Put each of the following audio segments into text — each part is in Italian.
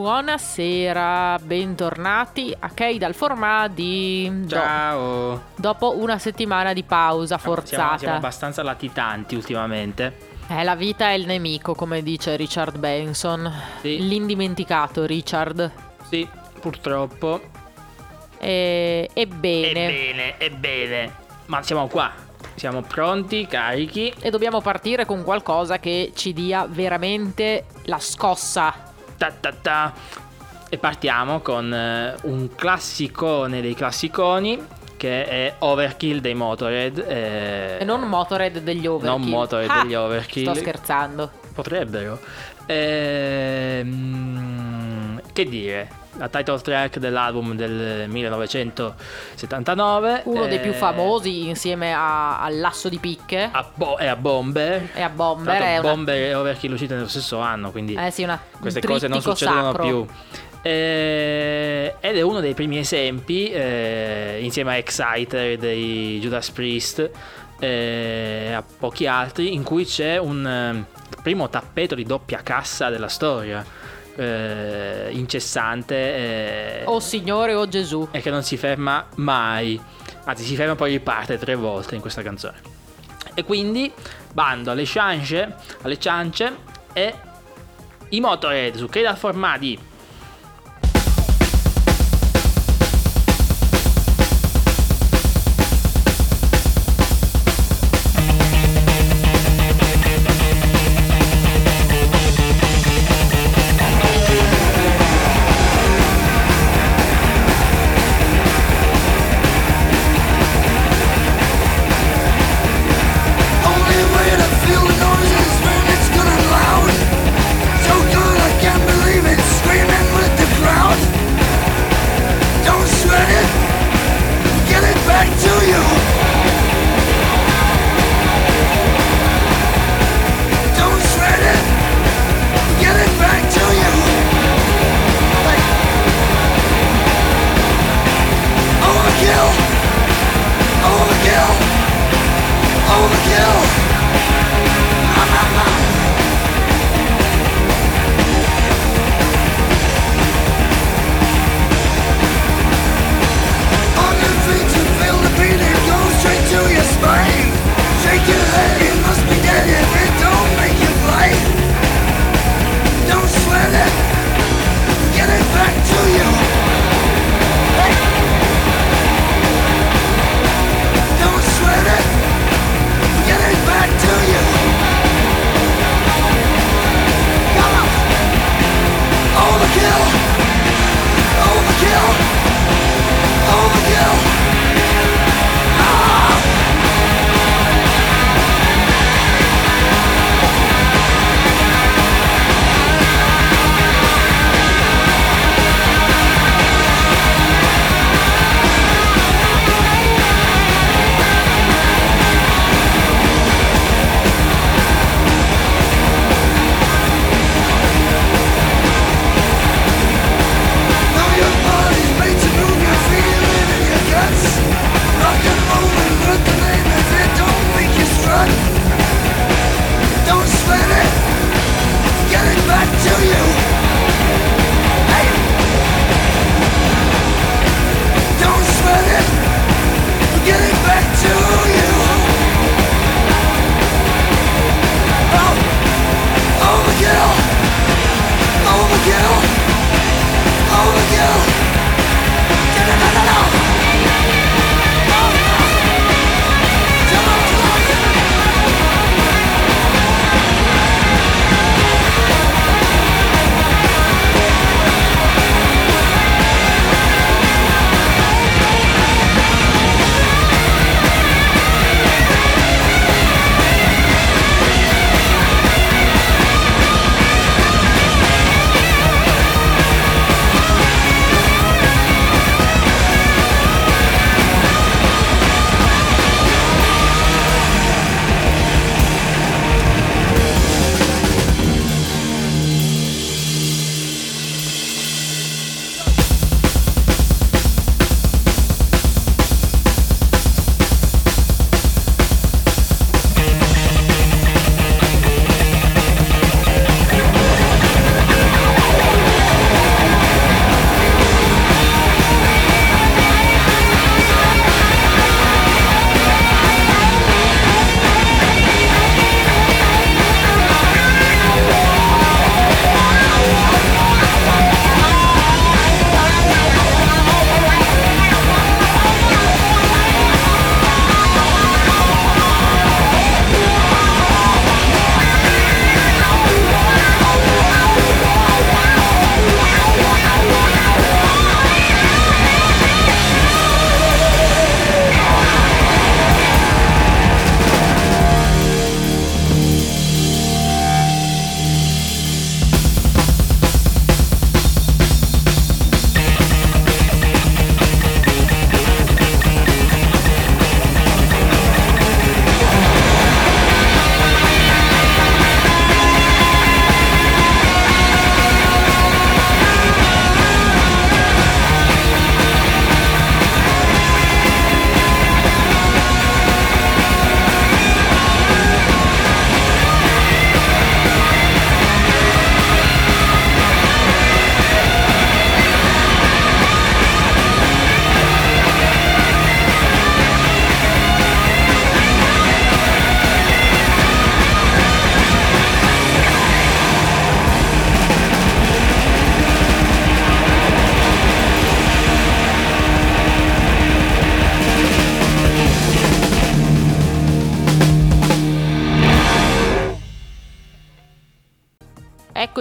Buonasera, bentornati a Kei dal Formadi. Do- Ciao. dopo una settimana di pausa Siamo, forzata. siamo abbastanza latitanti ultimamente. Eh, la vita è il nemico, come dice Richard Benson. Sì. L'indimenticato Richard. Sì, purtroppo. E- ebbene, Ebbene, ebbene. Ma siamo qua. Siamo pronti, carichi. e dobbiamo partire con qualcosa che ci dia veramente la scossa. Ta ta ta. E partiamo con eh, un classicone dei classiconi. Che è Overkill dei Motorhead. eh, E non Motorhead degli Overkill. Non Motorhead Ah, degli Overkill. Sto scherzando. Potrebbero. Ehm, che dire? La title track dell'album del 1979. Uno dei più eh, famosi insieme a- all'asso di picche A Bo- e a Bomber. e a Bomber. È una- Bomber e Overkill usciti nello stesso anno, quindi eh sì, una, queste cose non succedono sacro. più. Eh, ed è uno dei primi esempi, eh, insieme a Exciter dei Judas Priest e a pochi altri, in cui c'è un eh, primo tappeto di doppia cassa della storia, eh, incessante eh, Oh signore, oh Gesù. e che non si ferma mai, anzi si ferma poi riparte tre volte in questa canzone. E quindi bando alle ciance, alle ciance e i Motorhead su Credal Formati. Only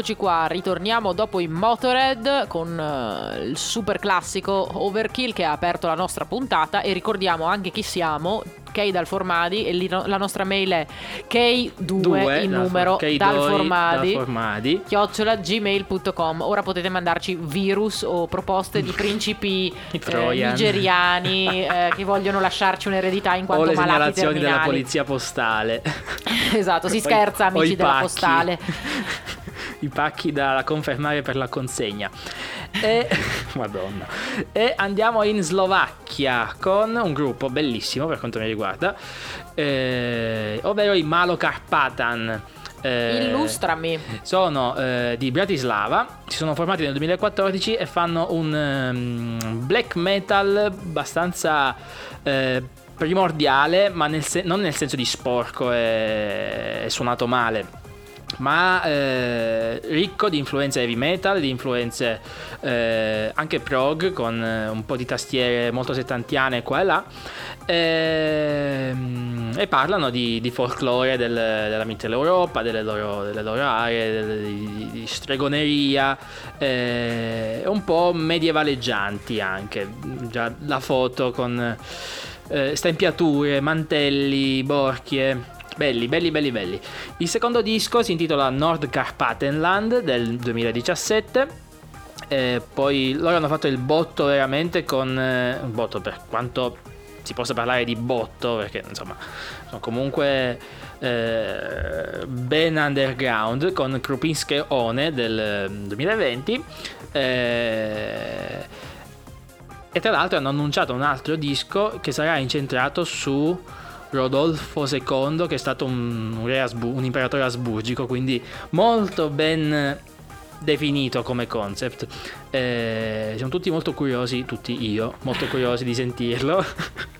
Eccoci qua, ritorniamo dopo i Motorhead con eh, il super classico Overkill che ha aperto la nostra puntata e ricordiamo anche chi siamo, K dal Formadi e no- la nostra mail è K2 Due, in dal- numero K2 dal Formadi dal Formadi. chiocciola gmail.com ora potete mandarci virus o proposte di principi eh, nigeriani eh, che vogliono lasciarci un'eredità in O quanto le malati della polizia postale. esatto si O scherza o i amici della pacchi. postale I pacchi da confermare per la consegna. E, Madonna. E andiamo in Slovacchia con un gruppo bellissimo per quanto mi riguarda, eh, ovvero i Malo Carpatan. Eh, illustrami sono eh, di Bratislava, si sono formati nel 2014 e fanno un ehm, black metal abbastanza eh, primordiale, ma nel sen- non nel senso di sporco e, e suonato male. Ma eh, ricco di influenze heavy metal, di influenze eh, anche prog con eh, un po' di tastiere molto settantiane qua e là. Ehm, E, parlano di, di folklore del- della Mitteleuropa, delle loro, delle loro aree, delle- di, di stregoneria, eh, un po' medievaleggianti anche. Già la foto con eh, stempiature, mantelli, borchie. Belli, belli, belli, belli. Il secondo disco si intitola Nord Carpatenland del 2017. Eh, poi loro hanno fatto il botto veramente con eh, un botto per quanto si possa parlare di botto perché insomma sono comunque eh, ben underground con Krupinske One del eh, 2020 eh, e tra l'altro hanno annunciato un altro disco che sarà incentrato su Rodolfo II che è stato un, un re asbu- un imperatore asburgico quindi molto ben definito come concept. Eh, siamo tutti molto curiosi tutti io molto curiosi di sentirlo.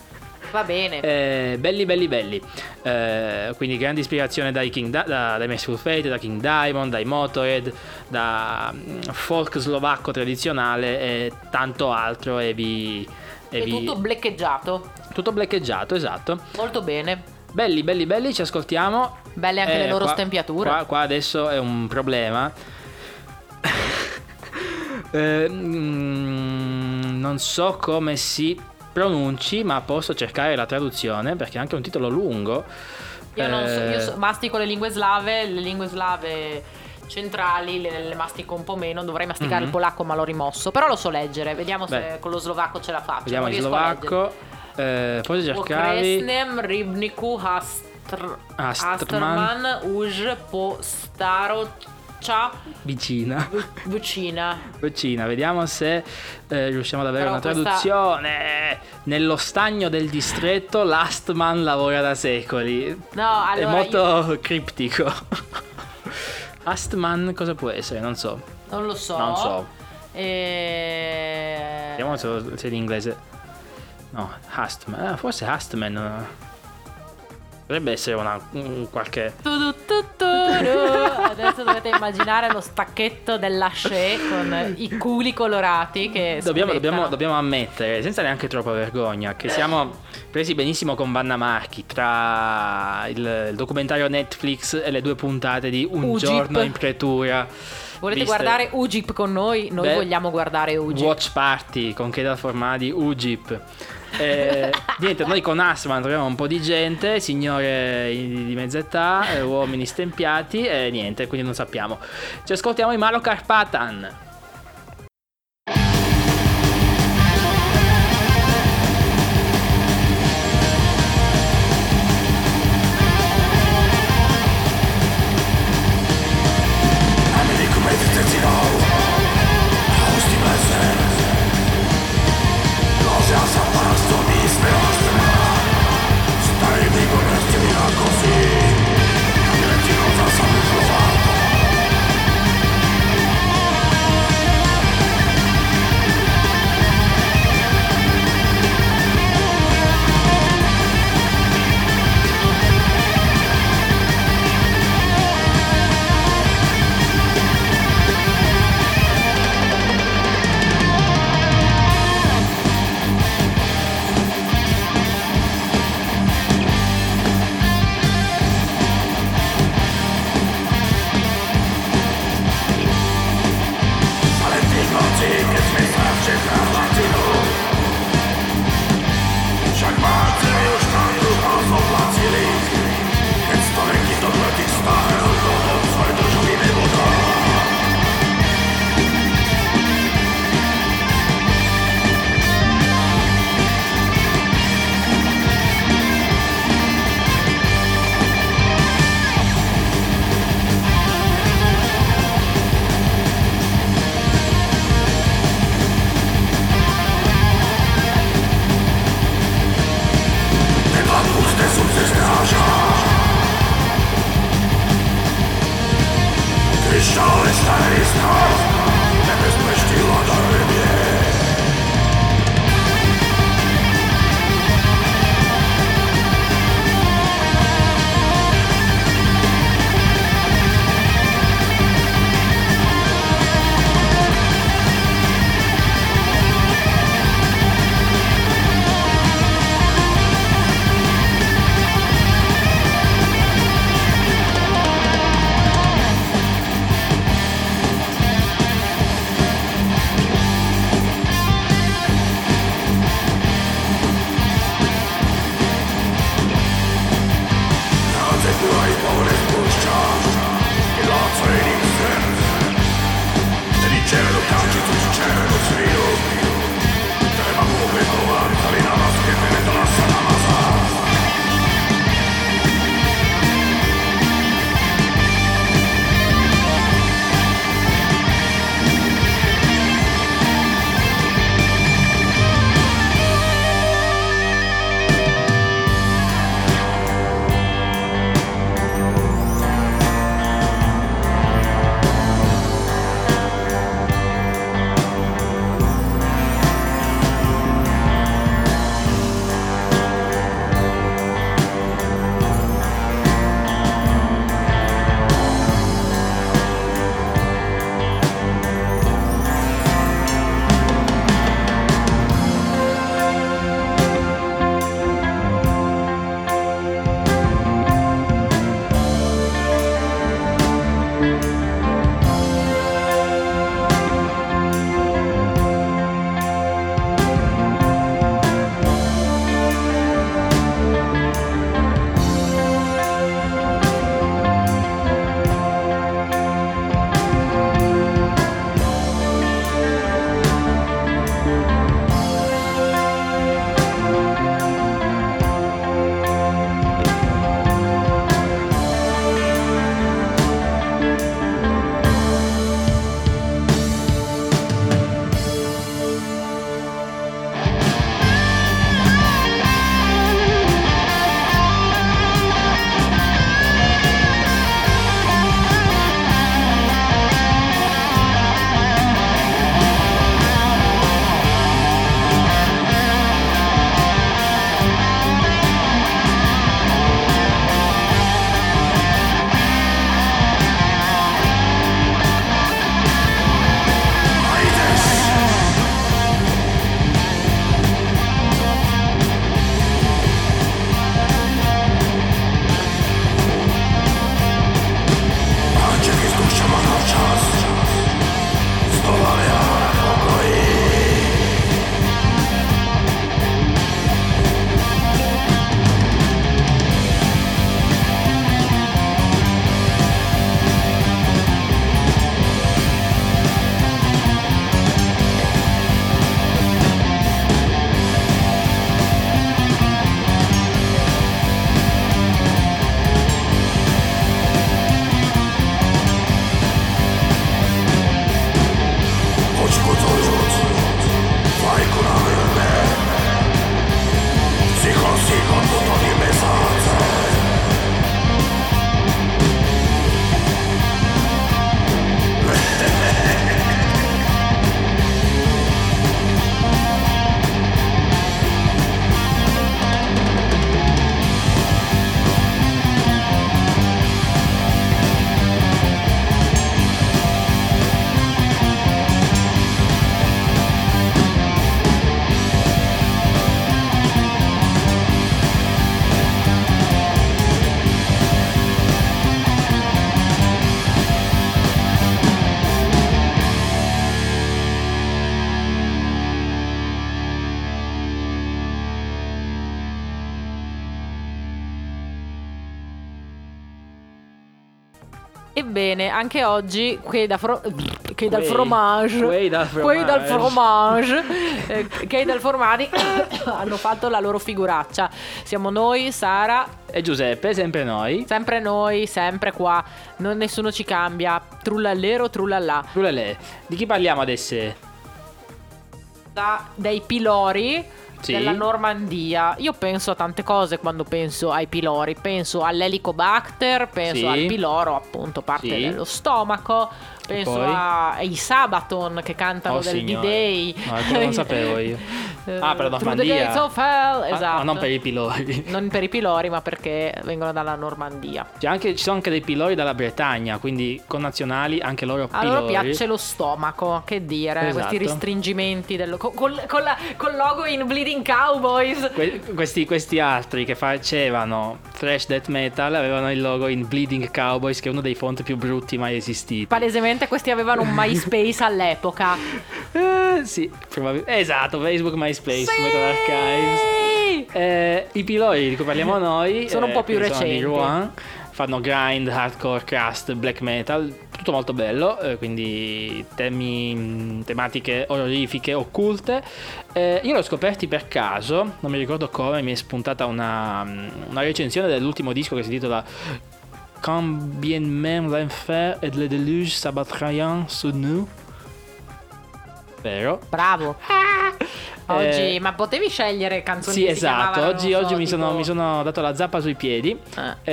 Va bene. Eh, belli belli belli. Eh, quindi grande ispirazione dai, King Di- da, dai Merciful Fate da King Diamond dai Motorhead da mm, folk slovacco tradizionale e tanto altro e vi, e è vi- tutto bleccheggiato. Tutto blackeggiato esatto. Molto bene. Belli belli belli ci ascoltiamo. Belle anche Eh, le loro qua- stempiature. Qua, qua adesso è un problema. Eh, mm, non so come si pronunci, ma posso cercare la traduzione perché è anche un titolo lungo. io non so io Eh, so- mastico le lingue slave le lingue slave centrali le, le mastico un po' meno dovrei masticare il polacco ma l'ho rimosso però lo so leggere vediamo se. Beh. con lo slovacco ce la faccio Vediamo leggere. slovacco. Eh, forse cercavi. Okresnem ribniku hastr... Astrman. Asterman už po staroča Vicina. vicina. Vicina, vediamo se eh, riusciamo ad avere Però una questa- traduzione. Nello stagno del distretto, Lastman lavora da secoli. No, è allora molto criptico. Astman cosa può essere? Non so. non lo so. Non so. E... Vediamo se, se in inglese. No, Hastman. Ah, forse Hastman. eh. Potrebbe essere una, un qualche. Tu. Adesso dovete immaginare lo stacchetto dell'asce con i culi colorati che Dobbiamo, dobbiamo, dobbiamo ammettere, senza neanche troppa vergogna, che siamo presi benissimo con Vanna Marchi tra il, il documentario Netflix e le due puntate di Un Ugip. giorno in pretura. Volete viste- guardare Ugip con noi? Noi Beh, vogliamo guardare Ugip. Watch Party con Kedal Formadi, Ugip. Eh, niente, noi con Asman troviamo un po' di gente, signore di mezza età, eh, uomini stempiati e niente, quindi non sappiamo. Ci ascoltiamo i Malo Carpatan. Anche oggi quei da fro- che dal Quei- fromage, quei dal quei dal fromage. fromage, eh, che dal formaggi hanno fatto la loro figuraccia. Siamo noi, Sara, E Giuseppe, sempre noi. sempre noi, sempre qua, non nessuno ci cambia. Trullallero, trullallà. Trulalè. Di chi parliamo adesso? Da, dei pilori Sì. della Normandia. Io penso a tante cose quando penso ai pilori. Penso all'Helicobacter, penso Sì. al piloro, appunto, parte Sì. dello stomaco. Penso poi? a- ai Sabaton che cantano Oh, del signore. D-Day. No, quello non sapevo io. Eh, Ah, per la Through the Normandia. Of Hell, Ah, esatto. Ma non per i pilori. Non per i pilori, ma perché vengono dalla Normandia. C'è anche- ci sono anche dei pilori dalla Bretagna, quindi connazionali, anche loro A pilori. loro piace lo stomaco, che dire, Esatto. questi restringimenti del, con, col, con la- col logo in Bleeding Cowboys. Que- questi, questi altri che facevano thrash death metal avevano il logo in Bleeding Cowboys, che è uno dei font più brutti mai esistiti. Palesemente questi avevano un MySpace all'epoca. Eh, sì, probabil- esatto, Facebook, MySpace, Sì! Metal Archives. Eh, I pilori di cui parliamo noi Sono un po' eh, più quindi sono recenti. Rouen, fanno grind, hardcore, crust, black metal, tutto molto bello, eh, quindi temi, mh, tematiche orrorifiche, occulte. Eh, io l'ho scoperti per caso, non mi ricordo come, mi è spuntata una, mh, una recensione dell'ultimo disco che si intitola Quand bien même l'enfer et le déluge s'abattraient sur nous. Vero? Bravo. Oggi, Eh, ma potevi scegliere canzoni Sì, esatto. Oggi, so, oggi mi, tipo- sono, mi sono dato la zappa sui piedi. Eh.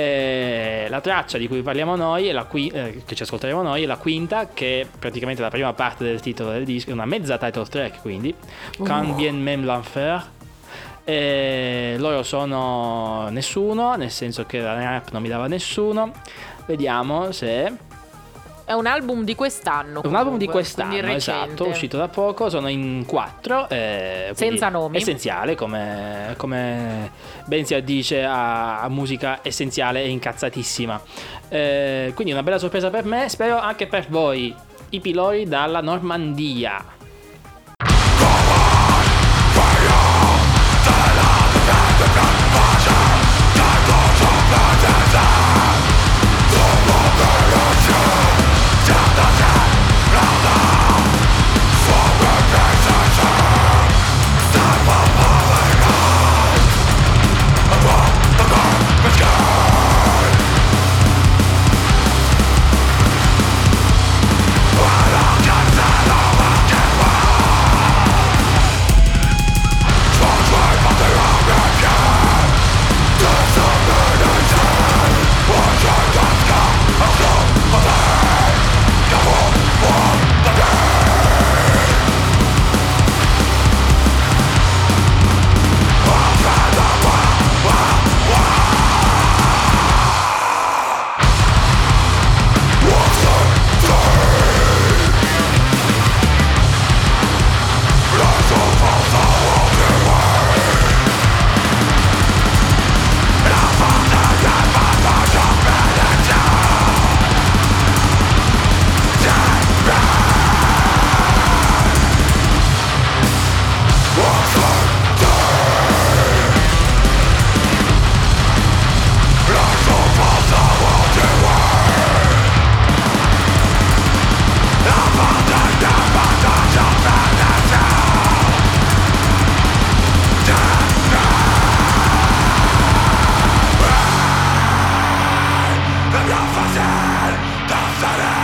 Eh, la traccia di cui parliamo noi, è la qui- eh, che ci ascolteremo noi, è la quinta, che è praticamente la prima parte del titolo del disco, è una mezza title track quindi. Quand bien même l'enfer. Eh, loro sono nessuno, nel senso che la rap non mi dava nessuno. Vediamo se. È un album di quest'anno. Un album di comunque, quest'anno, esatto, uscito da poco, sono in quattro. eh, Senza nomi. Essenziale, come, come ben si addice a, a musica essenziale e incazzatissima. Eh, quindi una bella sorpresa per me, spero anche per voi. I pilori dalla Normandia. Tá fazer, tá dançarei.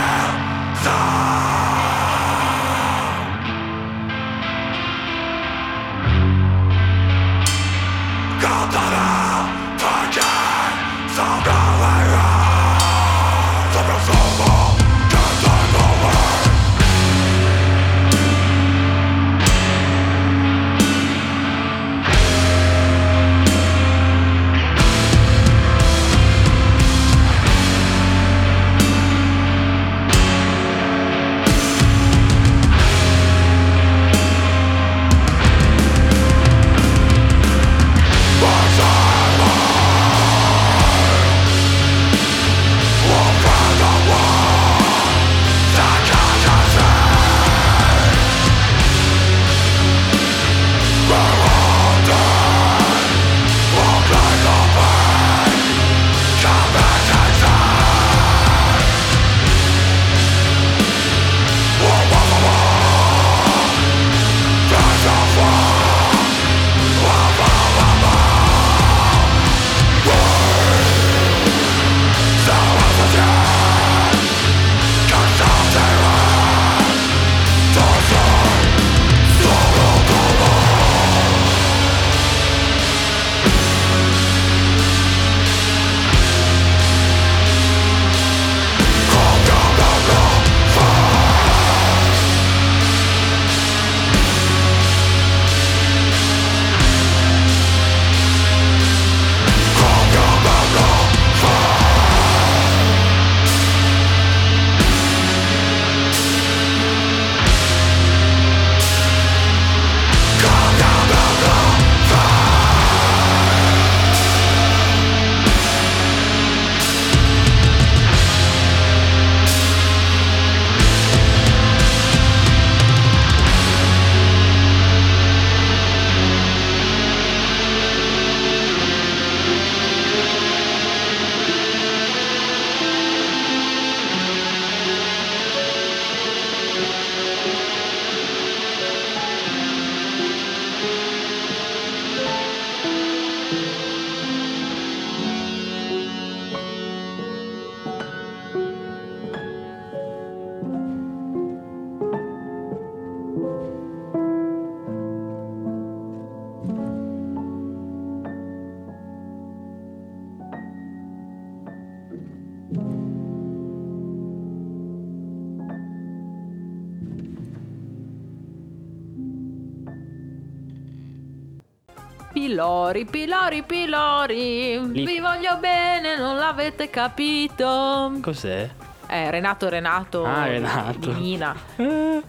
Pilori, pilori, pilori, Lì. vi voglio bene, non l'avete capito. Cos'è? Eh, Renato, Renato. Ah, Renato. Nina.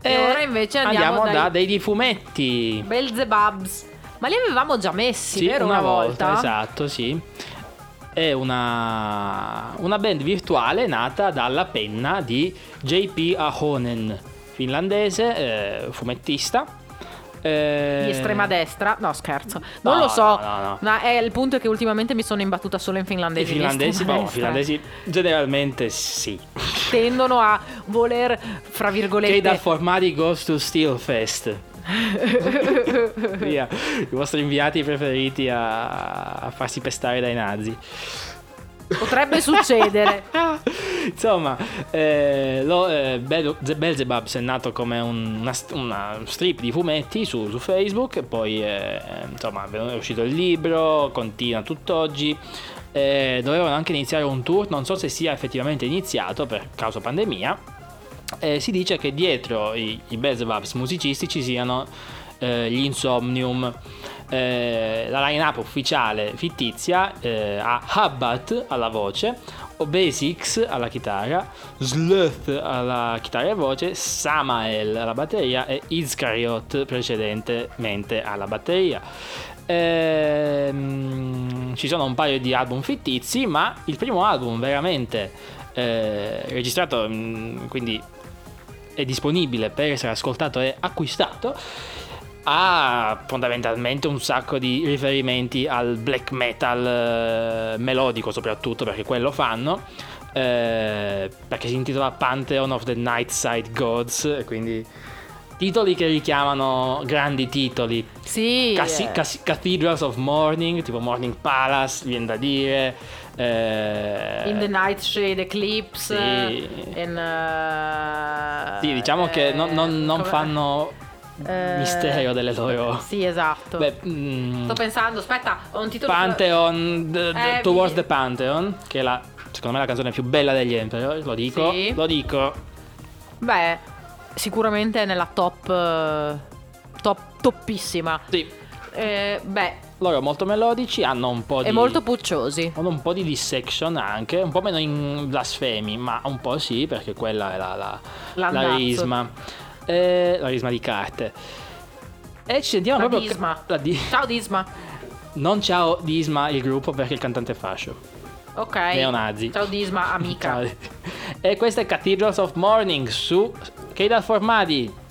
E eh, ora invece andiamo, andiamo dai... da dei difumetti. Belzebubs. Ma li avevamo già messi, sì, vero? Una, una volta, volta. Esatto, sì. È una, una band virtuale nata dalla penna di JP Ahonen, finlandese, eh, fumettista. Eh, Di estrema destra? No, scherzo. Non No, lo so. no, no. Ma è il punto è che ultimamente mi sono imbattuta solo in I finlandesi. boh, finlandesi generalmente sì. tendono a voler, fra virgolette, Che da formati goes to Steelfest. Via, i vostri inviati preferiti a, a farsi pestare dai nazi. potrebbe succedere. Insomma, eh, lo, eh, Bel- Belzebubs è nato come un- una, una strip di fumetti su, su Facebook, poi eh, insomma è uscito il libro, continua tutt'oggi. Eh, dovevano anche iniziare un tour, non so se sia effettivamente iniziato per causa pandemia. Eh, si dice che dietro i, i musicisti ci siano eh, gli Insomnium. Eh, la line-up ufficiale fittizia eh, ha Hubbat alla voce, Obesix alla chitarra, Sluth alla chitarra e voce, Samael alla batteria e Iskariot precedentemente alla batteria. Ehm, ci sono un paio di album fittizi, ma il primo album veramente eh, registrato, mm, quindi è disponibile per essere ascoltato e acquistato ha fondamentalmente un sacco di riferimenti al black metal eh, melodico soprattutto perché quello fanno eh, perché si intitola Pantheon of the Nightside Gods quindi titoli che richiamano grandi titoli Sì. Cassi- eh. Cassi- Cathedrals of Morning tipo Morning Palace viene da dire eh, In the Nightshade Eclipse. Sì. In, eh, sì diciamo che non, non- non come- fanno eh, mistero delle loro Sì, esatto. Beh, mm, Sto pensando, aspetta, ho un titolo. Pantheon, the- the- Eh, Towards mi- the Pantheon, che è la, secondo me la canzone più bella degli Emperor, lo dico, Sì. lo dico. Beh, sicuramente è nella top. eh, top toppissima. Sì, Eh, beh, loro molto melodici, hanno un po' di... è molto pucciosi. hanno un po' di dissection anche, un po' meno in blasfemi, ma un po' sì, perché quella è la, la, la risma. Eh, la risma di carte. E ci sentiamo La proprio... Disma. la di- Ciao Disma. non ciao Disma il gruppo perché il cantante è fascio. Ok. Neonazi. Ciao Disma, amica. Ciao. E questo è Cathedrals of Morning su Keidal Formadi.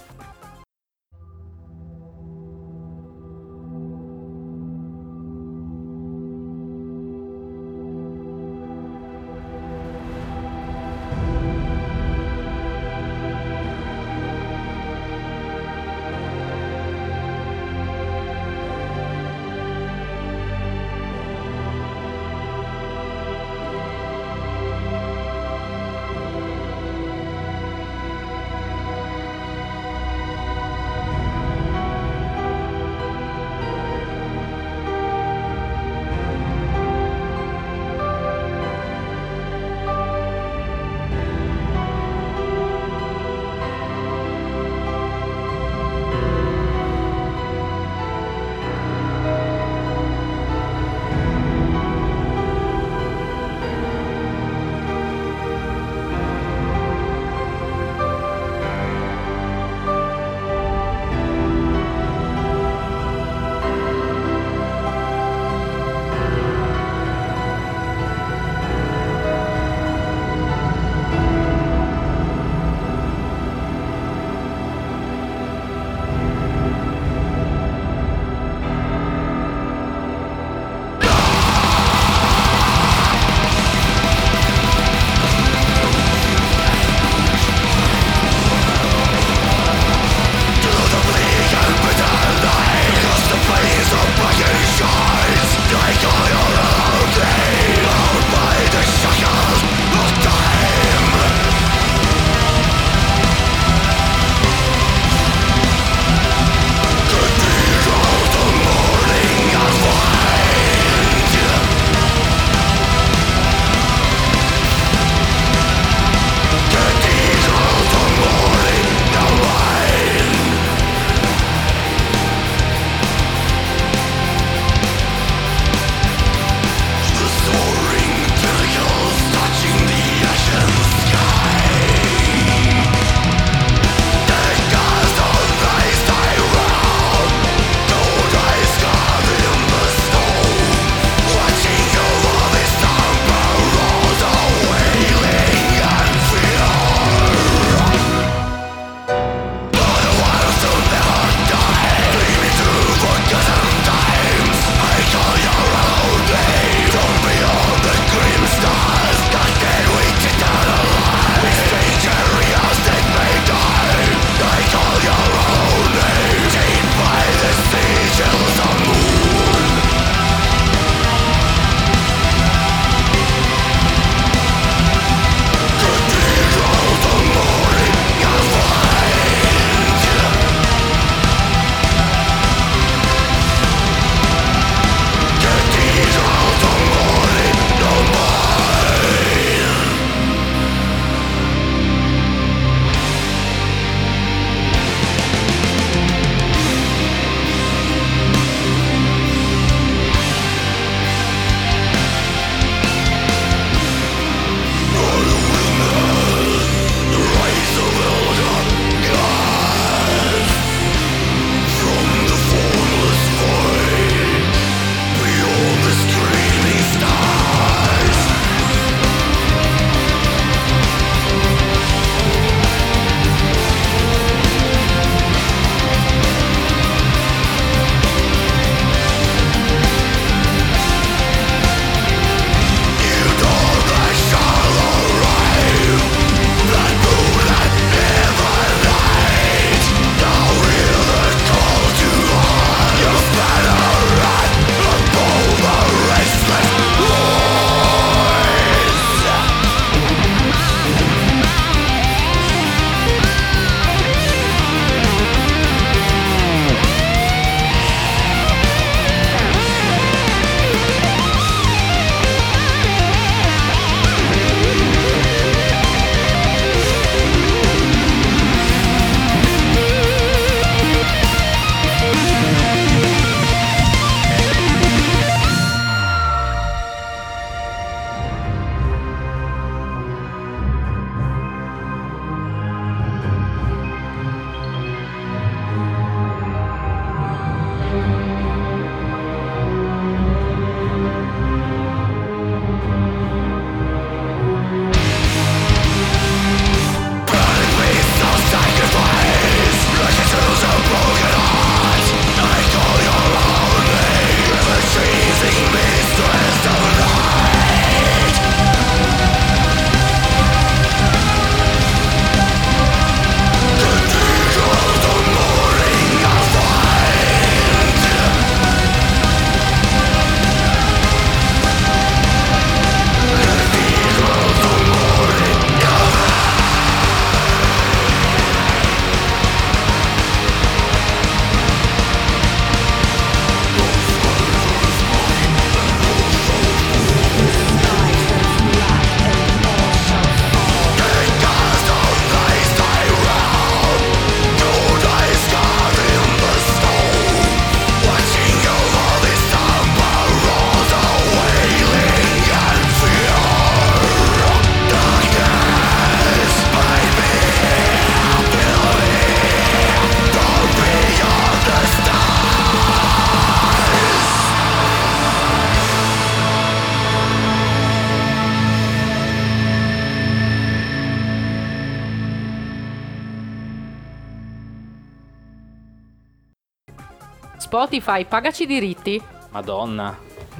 Spotify, pagaci i diritti. Madonna.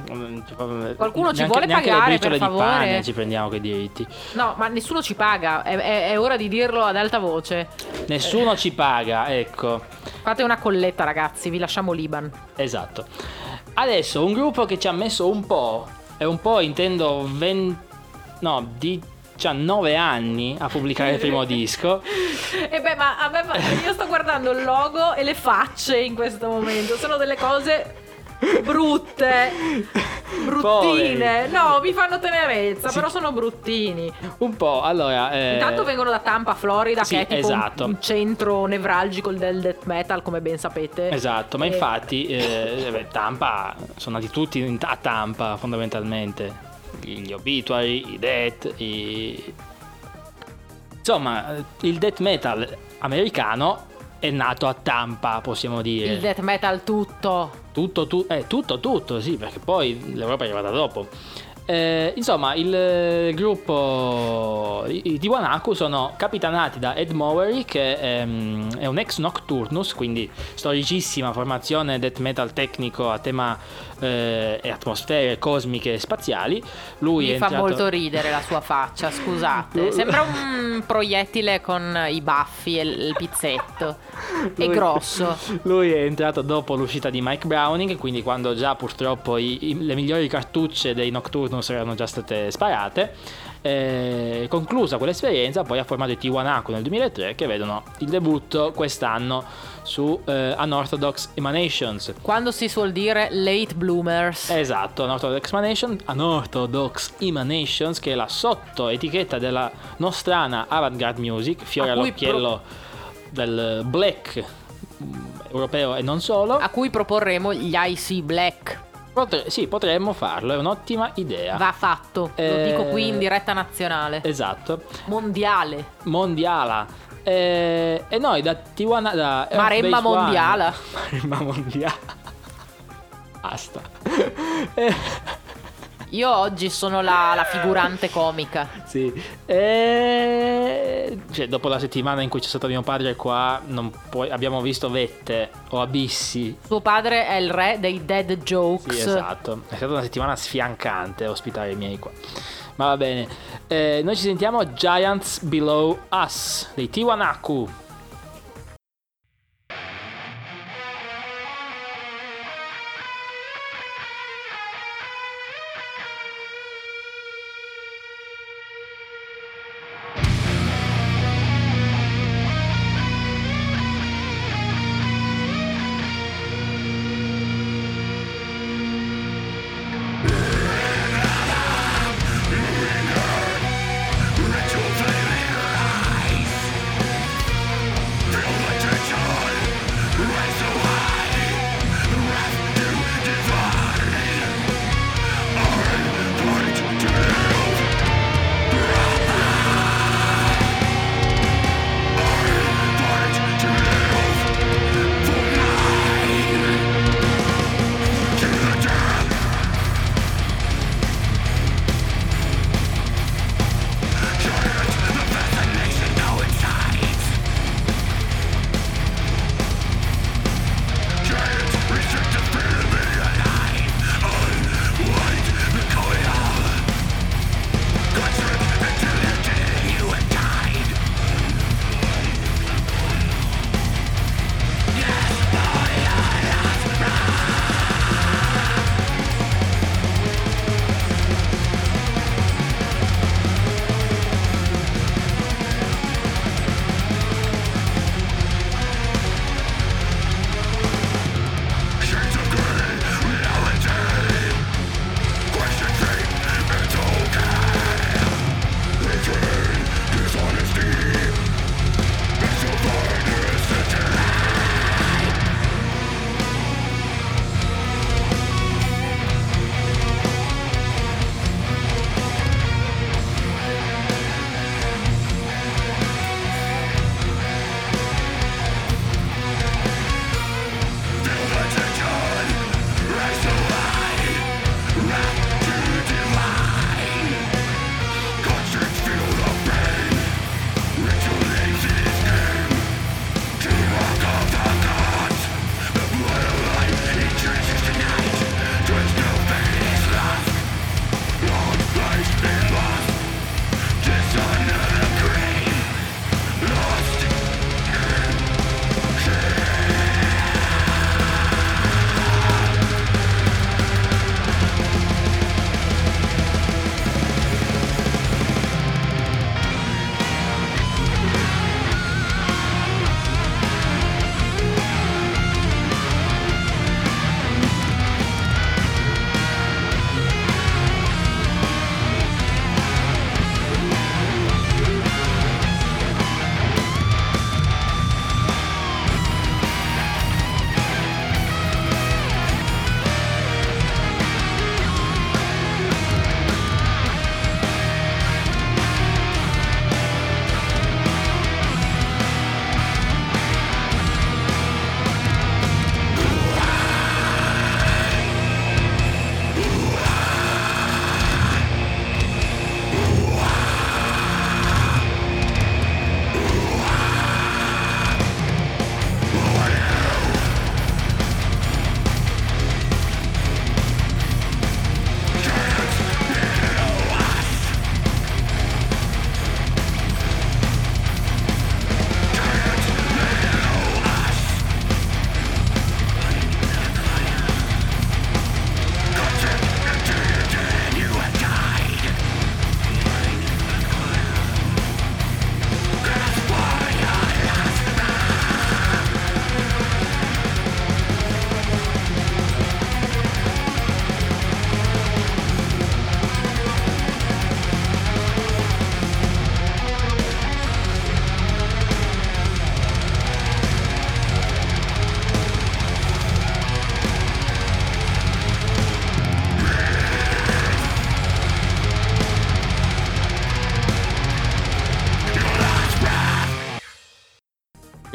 Qualcuno ci Neanche- vuole neanche pagare, per di pane favore? ci prendiamo quei diritti. No, ma nessuno ci paga. È, è- è ora di dirlo ad alta voce. Nessuno ci paga, ecco. Fate una colletta, ragazzi. Vi lasciamo l'Iban. Esatto. Adesso un gruppo che ci ha messo un po', e un po' intendo 20, no, 19 anni a pubblicare il primo disco. E beh, ma a me fa- io sto guardando il logo e le facce in questo momento. Sono delle cose brutte. Bruttine. Poveri. No, mi fanno tenerezza, però sono bruttini. Un po', allora... eh, Intanto vengono da Tampa, Florida, sì, che è tipo un- esatto. un centro nevralgico del death metal, come ben sapete. Esatto, ma E- infatti eh, Tampa, sono nati tutti a Tampa fondamentalmente. Gli Obituary, i Death, i... Insomma, il death metal americano è nato a Tampa, possiamo dire. Il death metal tutto. Tutto, tu- eh, tutto, tutto, sì, perché poi l'Europa è arrivata dopo. Eh, insomma, il gruppo i, i Tiwanaku sono capitanati da Ed Mowery, che ehm, è un ex Nocturnus, quindi storicissima formazione death metal tecnico a tema eh, e atmosfere cosmiche e spaziali. Lui Mi è fa entrato... molto ridere la sua faccia, scusate. Sembra un proiettile con i baffi e il pizzetto. È Lui- grosso. Lui è entrato dopo l'uscita di Mike Browning, quindi quando già purtroppo i- i- le migliori cartucce dei Nocturnus erano già state sparate. Eh, conclusa quell'esperienza, poi ha formato i Tiwanaku nel 2003 che vedono il debutto quest'anno su eh, Unorthodox Emanations. Quando si suol dire late bloomers. Esatto, Unorthodox Emanation, Unorthodox Emanations, che è la sottoetichetta della nostrana avant-garde music, fiore all'occhiello del black mm, europeo e non solo. A cui proporremo gli IC Black. Potre- sì, potremmo farlo, è un'ottima idea. Va fatto. Lo Eh, dico qui in diretta nazionale. Esatto, Mondiale. mondiala. Eh, e noi da Tijuana da Maremma mondiala. Maremma mondiala. Basta. Eh, Io oggi sono la, la figurante comica. sì. Eh, cioè, dopo la settimana in cui c'è stato mio padre qua, non puoi- abbiamo visto vette o abissi. Suo padre è il re dei dead jokes. Sì, esatto. È stata una settimana sfiancante ospitare i miei qua. Ma va bene. Eh, noi ci sentiamo Giants Below Us dei Tiwanaku.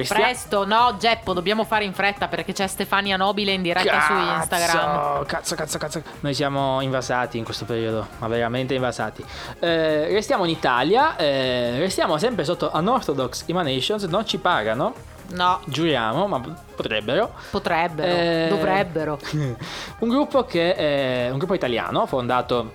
Restia- Presto, no, Geppo, dobbiamo fare in fretta perché c'è Stefania Nobile in diretta su Instagram. Cazzo, cazzo, cazzo. Noi siamo invasati in questo periodo, ma veramente invasati. Eh, restiamo in Italia, eh, restiamo sempre sotto Unorthodox Emanations, non ci pagano, No, giuriamo, ma potrebbero. potrebbero, Eh, dovrebbero. un gruppo che è un gruppo italiano fondato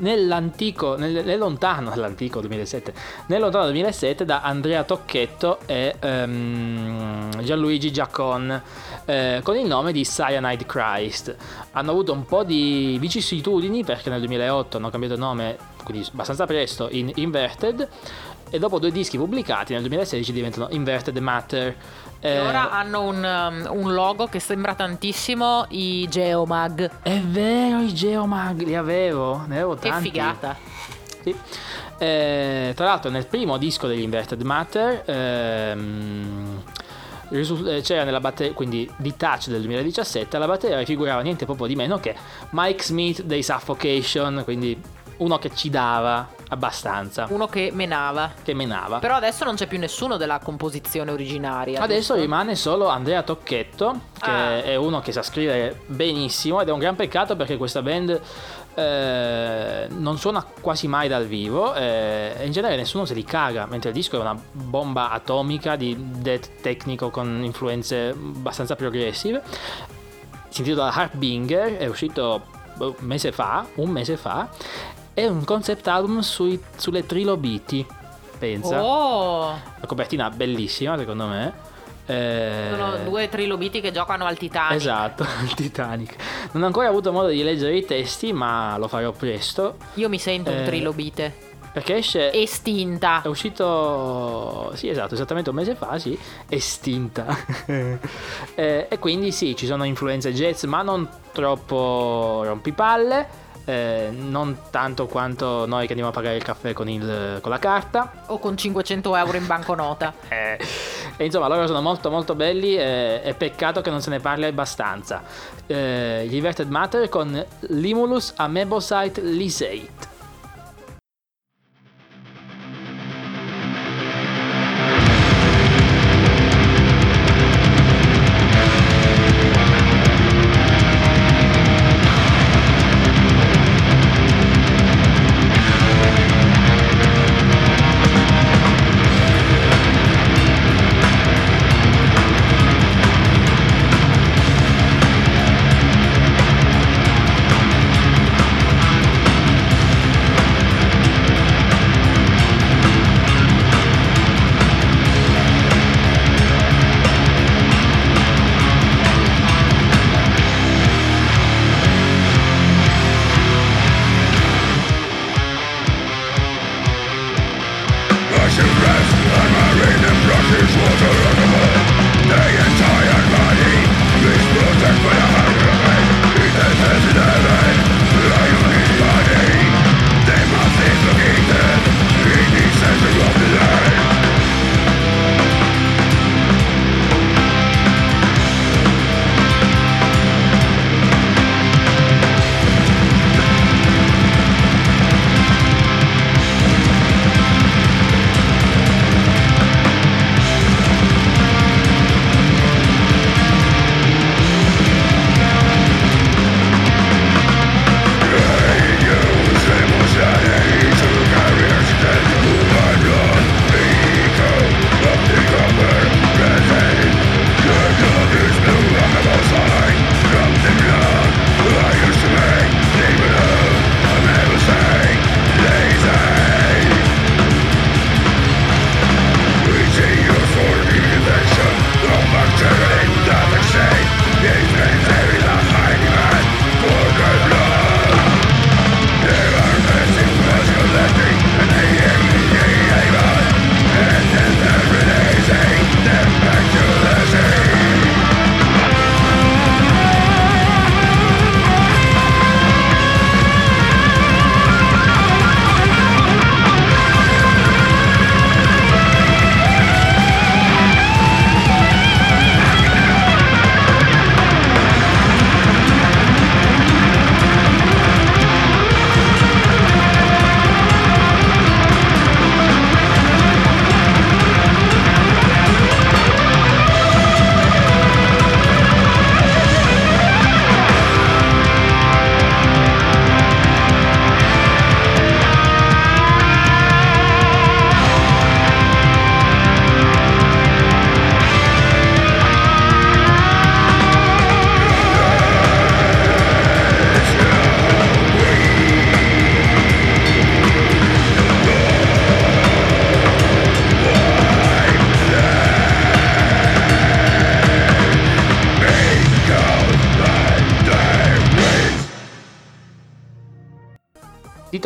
nell'antico, nel, nel lontano, nell'antico 2007, nel lontano 2007 da Andrea Tocchetto e ehm, Gianluigi Giacon eh, con il nome di Cyanide Christ. Hanno avuto un po' di vicissitudini perché nel 2008 hanno cambiato nome, quindi abbastanza presto, in Inverted e dopo due dischi pubblicati nel 2016 diventano Inverted Matter. E Eh, ora hanno un, um, un logo che sembra tantissimo i Geomag. È vero, i Geomag li avevo, ne avevo Che tanti. figata. Sì. Eh, tra l'altro nel primo disco degli Inverted Matter ehm, eh, c'era nella batteria, quindi di Touch del 2017, alla batteria rifigurava niente proprio di meno che Mike Smith dei Suffocation, quindi uno che ci dava abbastanza, Uno che menava. che menava. Però adesso non c'è più nessuno della composizione originaria. Adesso giusto? rimane solo Andrea Tocchetto, che Ah. è uno che sa scrivere benissimo ed è un gran peccato perché questa band eh, non suona quasi mai dal vivo eh, e in genere nessuno se li caga, mentre il disco è una bomba atomica di death tecnico con influenze abbastanza progressive. Si intitola Harbinger, è uscito boh, un mese fa, un mese fa, è un concept album sui- sulle trilobiti, pensa. Oh, La copertina bellissima, secondo me. Eh, sono due trilobiti che giocano al Titanic. Esatto, il Titanic. Non ho ancora avuto modo di leggere i testi, ma lo farò presto. Io mi sento Eh, un trilobite. Perché esce. Estinta. È uscito. Sì, esatto, esattamente un mese fa, sì. Estinta. Eh, e quindi sì, ci sono influenze jazz, ma non troppo rompipalle. Eh, non tanto quanto noi che andiamo a pagare il caffè con, il- con la carta. O con 500 euro in banconota. Eh, e insomma, loro sono molto molto belli e è peccato che non se ne parli abbastanza. Eh, gli Inverted Matter con Limulus Amebocyte Lysate.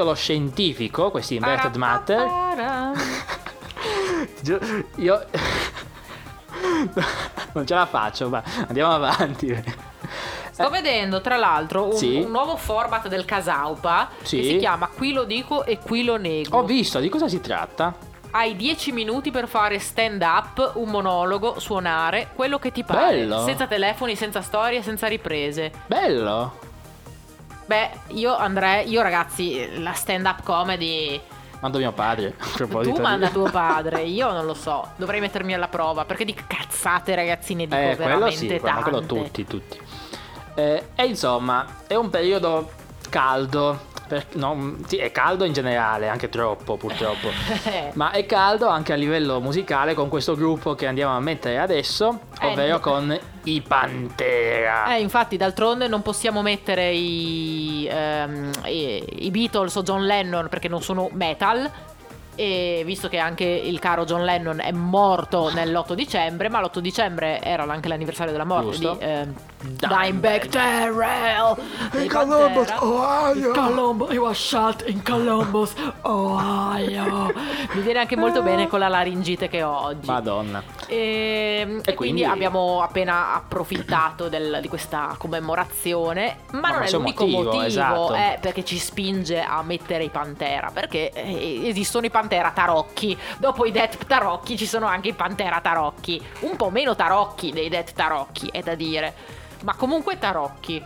Titolo scientifico, questi inverted matter. Io non ce la faccio, ma andiamo avanti. Sto vedendo tra l'altro un. Sì. un nuovo format del Casaupa Sì. che si chiama Qui lo dico e qui lo nego. Ho visto, di cosa si tratta? Hai 10 minuti per fare stand up, un monologo, suonare, quello che ti pare. Bello. Senza telefoni, senza storie, senza riprese. Bello. Beh, io andrei, io ragazzi, la stand up comedy Mando mio padre. Tu manda tuo padre, io non lo so, dovrei mettermi alla prova perché di cazzate ragazzi ne dico Eh, quello veramente sì, quello, quello tante. tutti, tutti. Eh, e insomma, è un periodo caldo. Per- no, sì, è caldo in generale, anche troppo purtroppo. ma è caldo anche a livello musicale con questo gruppo che andiamo a mettere adesso, Eh, ovvero no. con i Pantera. Eh, infatti, d'altronde non possiamo mettere i, ehm, i, i Beatles o John Lennon perché non sono metal. E visto che anche il caro John Lennon è morto nell'8 dicembre, ma l'8 dicembre era anche l'anniversario della morte Giusto. di ehm, Dimebag. Darrell dei Columbus. Ohio. Columbus, he was shot in Columbus, Ohio. Mi viene anche molto bene con la laringite che ho oggi. Madonna. E, e quindi... quindi- abbiamo appena approfittato del- di questa commemorazione, ma, Ma non è l'unico motivo, motivo, esatto. è perché ci spinge a mettere i Pantera, perché eh, esistono i Pantera tarocchi, dopo i Death tarocchi ci sono anche i Pantera tarocchi, un po' meno tarocchi dei Death tarocchi, è da dire, ma comunque tarocchi,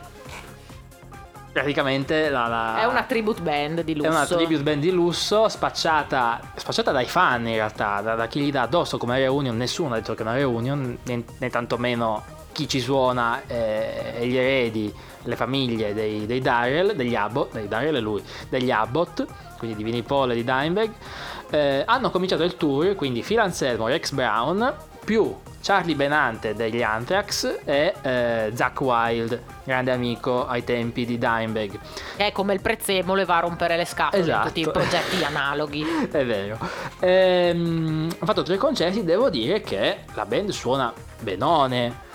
Praticamente la, la- è una tribute band di lusso. È una tribute band di lusso spacciata, spacciata dai fan in realtà, da, da chi gli dà addosso come reunion. Nessuno ha detto che è una reunion, né, né tantomeno chi ci suona eh, e gli eredi, le famiglie dei, dei Darrell, degli Abbott, dei Darrell è lui, degli Abbott, quindi di Vinnie Paul e di Dimebag. eh, hanno cominciato il tour, quindi Phil Anselmo, Rex Brown, più Charlie Benante degli Anthrax e eh, Zach Wild, grande amico ai tempi di Dimebag. È come il prezzemolo e va a rompere le scatole Esatto. in tutti i progetti analoghi. È vero. Ehm, ho fatto tre concerti, devo dire che la band suona benone.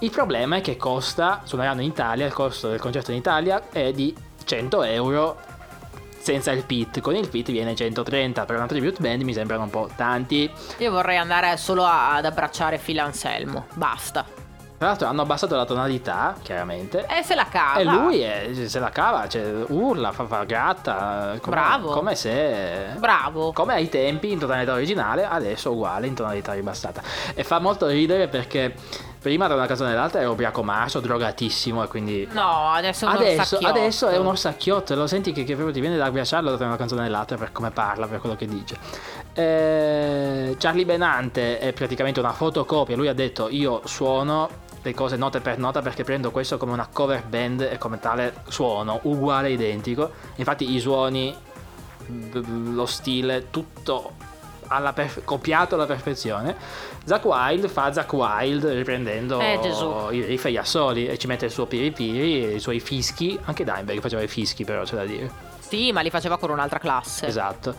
Il problema è che costa, suoneranno in Italia, il costo del concerto in Italia è di 100 euro senza il pit. Con il pit viene 130, per una tribute band mi sembrano un po' tanti. Io vorrei andare solo ad abbracciare Phil Anselmo. Basta. Tra l'altro hanno abbassato la tonalità, chiaramente. E se la cava. E lui è- se la cava, cioè, urla, fa, fa gratta. Come, Bravo. Come se... Bravo. Come ai tempi in tonalità originale, adesso uguale in tonalità ribassata. E fa molto ridere perché prima da una canzone all'altra era ubriaco marcio, drogatissimo e quindi... No, adesso è un Adesso, adesso è un orsacchiotto, lo senti che, che proprio ti viene da ghiacciarlo da una canzone all'altra per come parla, per quello che dice. Eh, Charlie Benante è praticamente una fotocopia, lui ha detto io suono le cose nota per nota perché prendo questo come una cover band e come tale suono, uguale, identico. Infatti i suoni, lo stile, tutto alla perf- copiato alla perfezione. Zack Wild fa Zack Wild riprendendo Eh, i riff e gli assoli e ci mette il suo piripiri, i suoi fischi, anche Dimebag faceva i fischi però c'è da dire. Sì, ma li faceva con un'altra classe. Esatto.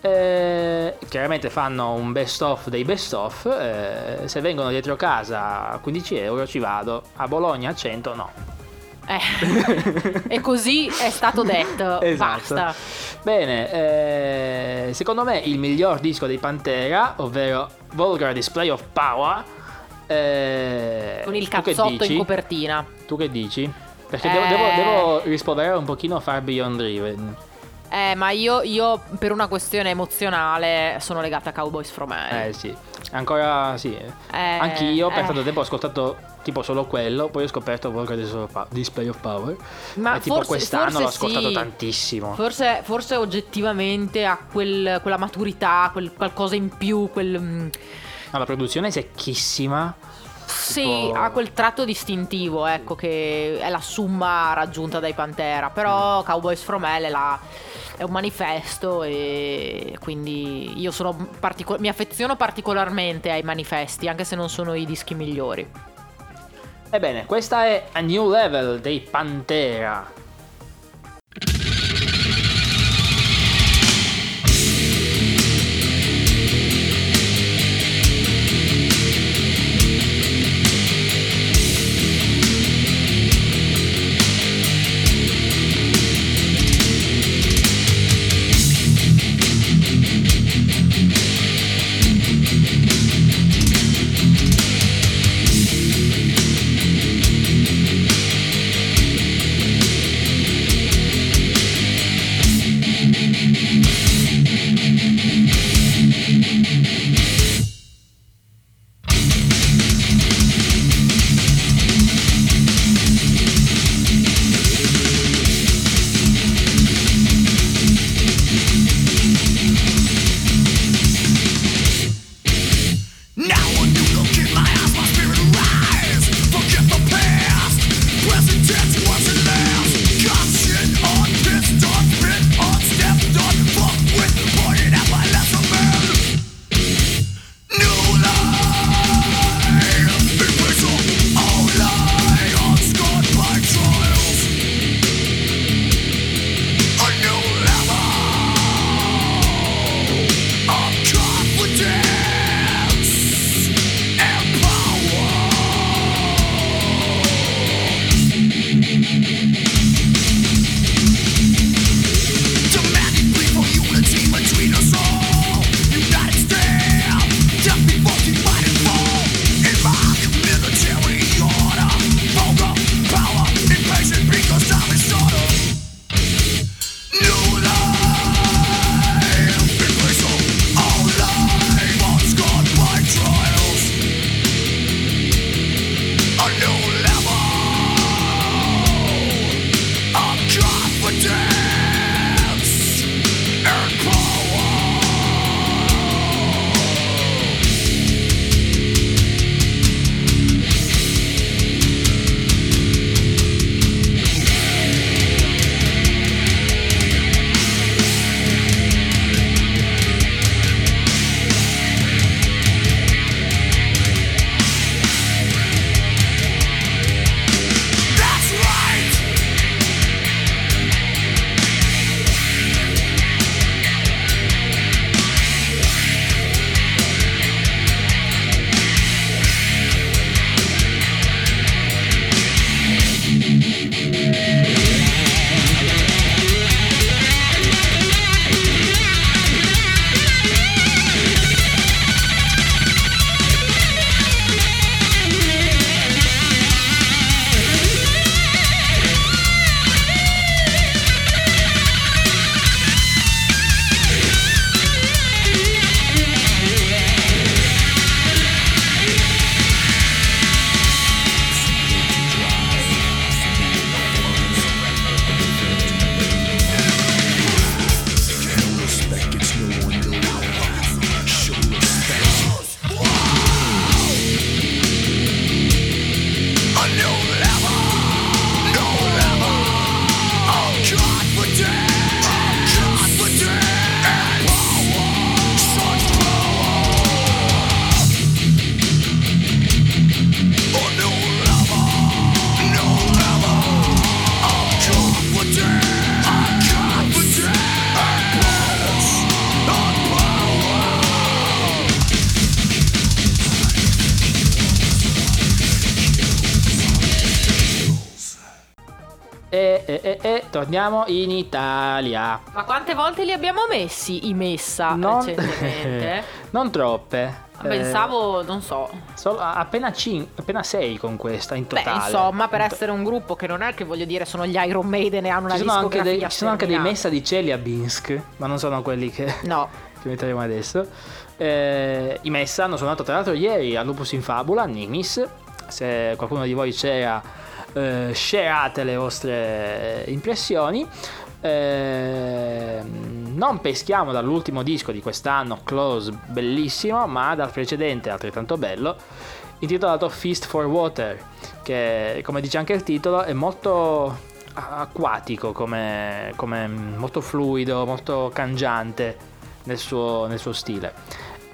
Eh, chiaramente fanno un best of dei best of. eh, se vengono dietro casa a 15 euro ci vado. A Bologna a 100 no. Eh. e così è stato detto. Esatto. Basta. Bene, eh, secondo me il miglior disco dei Pantera, ovvero Vulgar Display of Power. eh, Con il cazzotto in copertina. Tu che dici? Perché Eh. devo, devo, devo rispolverare un pochino Far Beyond Driven. Eh, ma io, io per una questione emozionale sono legata a Cowboys From Hell. Eh sì, ancora sì. Eh, Anch'io per eh. tanto tempo ho ascoltato tipo solo quello, poi ho scoperto Vulgar Display of Power. Ma e tipo forse- quest'anno forse l'ho ascoltato sì. tantissimo. Forse, forse oggettivamente ha quel- quella maturità, quel qualcosa in più, quel... mm, No, la produzione è secchissima. Sì, ha quel tratto distintivo, ecco, che è la summa raggiunta dai Pantera. Però Mm. Cowboys From Hell è, la- è un manifesto e quindi io sono partico- mi affeziono particolarmente ai manifesti, anche se non sono i dischi migliori. Ebbene, questa è A New Level dei Pantera. Torniamo in Italia. Ma quante volte li abbiamo messi i messa Non, recentemente? non troppe. Pensavo, non so. Solo, appena, 5, appena 6 con questa in totale. Beh, insomma, per essere un gruppo che non è che voglio dire sono gli Iron Maiden e hanno una ci sono, anche dei, ci sono anche dei messa di Chelyabinsk, ma non sono quelli che, No. che metteremo adesso. Eh, I messa hanno suonato tra l'altro ieri a Lupus in Fabula, Nimis. Se qualcuno di voi c'era, eh, shareate le vostre impressioni. Eh, non peschiamo dall'ultimo disco di quest'anno, Close, bellissimo, ma dal precedente, altrettanto bello, intitolato Feast for Water, che come dice anche il titolo è molto acquatico, come, come molto fluido, molto cangiante nel suo, nel suo stile.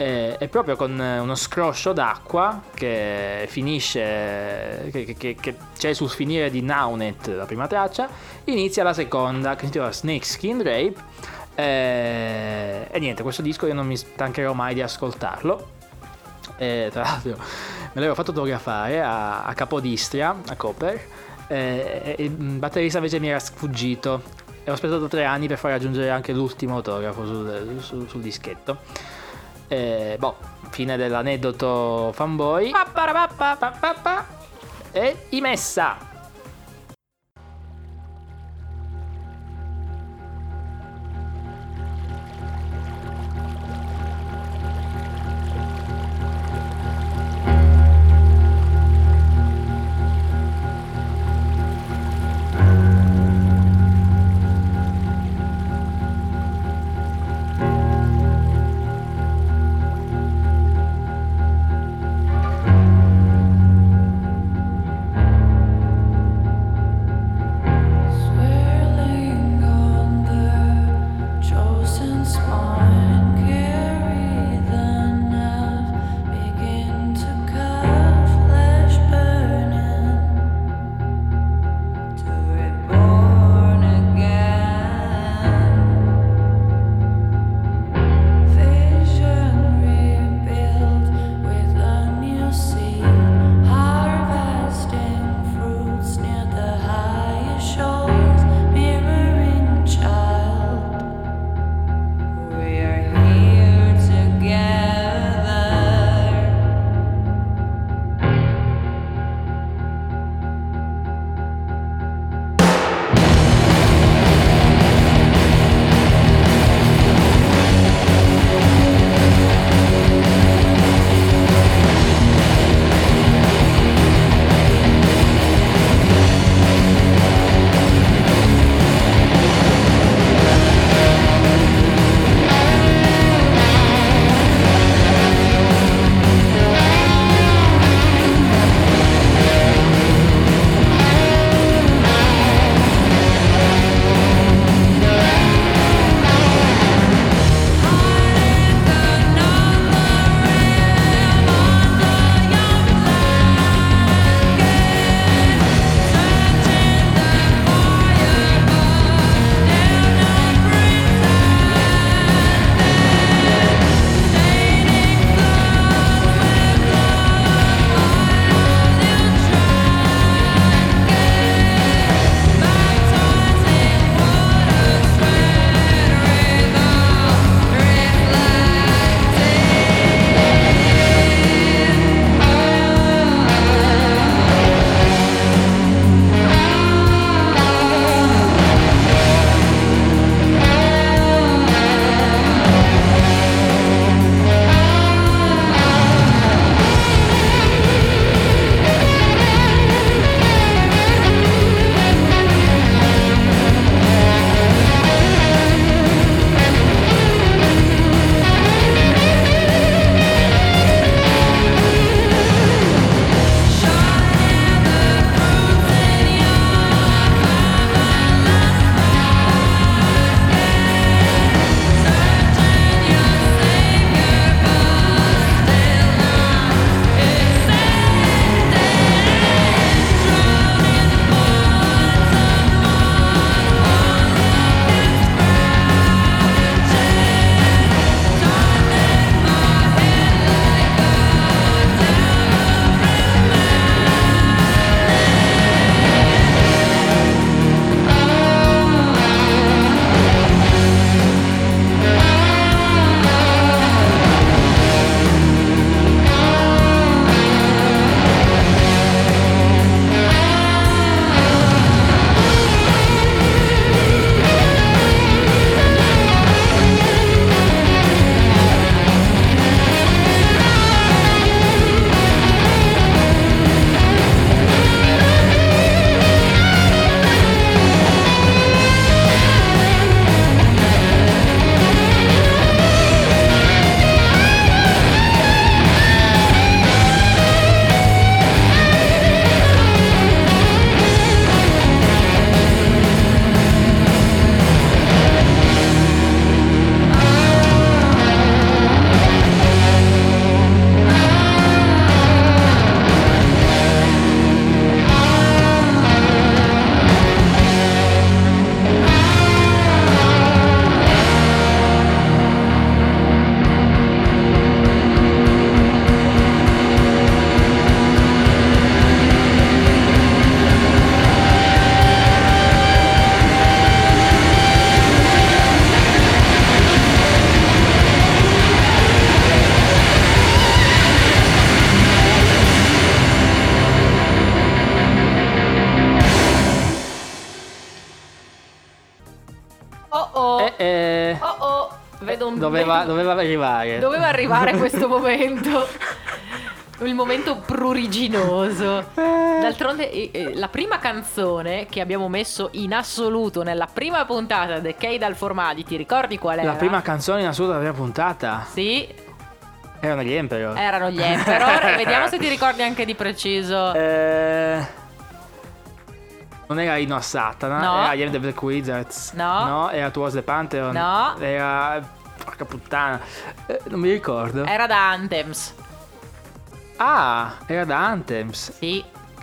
Eh, è proprio con uno scroscio d'acqua che finisce, che, che- che c'è sul finire di Naunet, la prima traccia, inizia la seconda che si intitola Snake Skin Rape. Eh, e niente, questo disco io non mi stancherò mai di ascoltarlo. Eh, tra l'altro me l'avevo fatto fotografare a, a Capodistria, a Copper. eh, e il batterista invece mi era sfuggito. E ho aspettato tre anni per far raggiungere anche l'ultimo autografo sul, sul- sul dischetto. Eh, boh, fine dell'aneddoto fanboy. Pa, pa, pa. E i Doveva, arrivare. Doveva arrivare questo momento. Il momento pruriginoso. D'altronde, eh, eh, la prima canzone che abbiamo messo in assoluto nella prima puntata di Kay dal Formadi, ti ricordi qual era? La prima canzone in assoluto della prima puntata Sì, erano gli Emperor. erano gli Emperor. Vediamo se ti ricordi anche di preciso. Eh, non era Ino a Satana, No. era I Am the Black Wizards. No. No, era Towards the Pantheon. No. Era. Porca puttana. Eh, non mi ricordo. Era da Anthems. Ah, era da Anthems. Sì.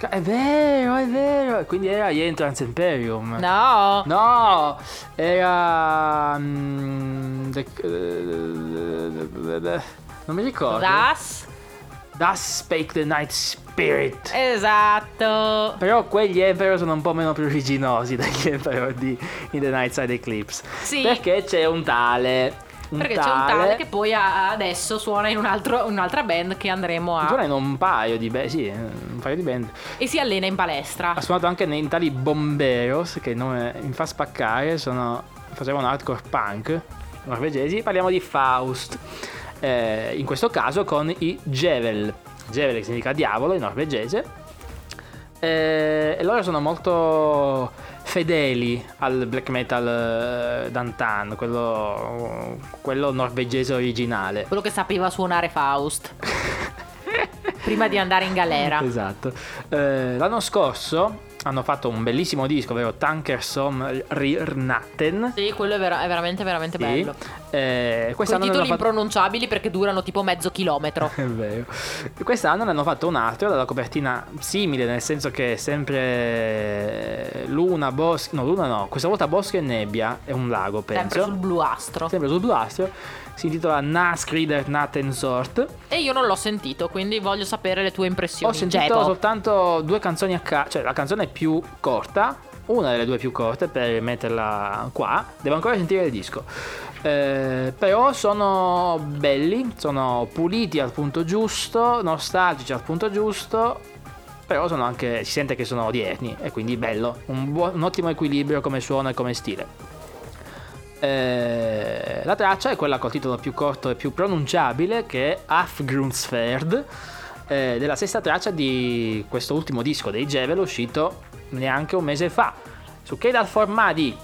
È vero, è vero. Quindi era Entrance Imperium. No. No, era. mm, the- eh, non mi ricordo. Das. Thus Spake the Night Spirit. Esatto. Però quegli Emperor sono un po' meno pruriginosi degli Emperor di In the Night Side Eclipse. Sì. Perché c'è un tale. Un Perché c'è un tale che poi adesso suona in un altro- un'altra band che andremo a... Suona in un paio di band. Sì, un paio di band. E si allena in palestra. Ha suonato anche nei tali Bomberos, che nome mi fa spaccare, sono, facevano hardcore punk norvegesi. Parliamo di Faust. Eh, in questo caso con i Jevel. Jevel che significa diavolo in norvegese. Eh, e loro sono molto fedeli al black metal eh, d'antan, quello, quello norvegese originale. Quello che sapeva suonare Faust. Prima di andare in galera. Esatto. Eh, l'anno scorso hanno fatto un bellissimo disco, ovvero Tanker Som Rirnatten. Sì, quello è, vera- è veramente, veramente bello. Eh, Con titoli fatto... impronunciabili perché durano tipo mezzo chilometro. È vero. Quest'anno ne hanno fatto un altro dalla copertina simile, nel senso che è sempre luna, boschi. No, luna no, questa volta boschi e nebbia. È un lago, penso. Sempre sul bluastro. Sempre sul bluastro. Si intitola Naskrider Nattensort. E io non l'ho sentito, quindi voglio sapere le tue impressioni. Ho sentito Geto. soltanto due canzoni a caso, cioè la canzone più corta, una delle due più corte per metterla qua. Devo ancora sentire il disco. Eh, però sono belli, sono puliti al punto giusto, nostalgici al punto giusto. Però sono anche, si sente che sono odierni e quindi bello, un, buo- un ottimo equilibrio come suono e come stile. Eh, la traccia è quella col titolo più corto e più pronunciabile che è Afgrundsferd eh, della sesta traccia di questo ultimo disco dei Jevel uscito neanche un mese fa. Su Kedal So long,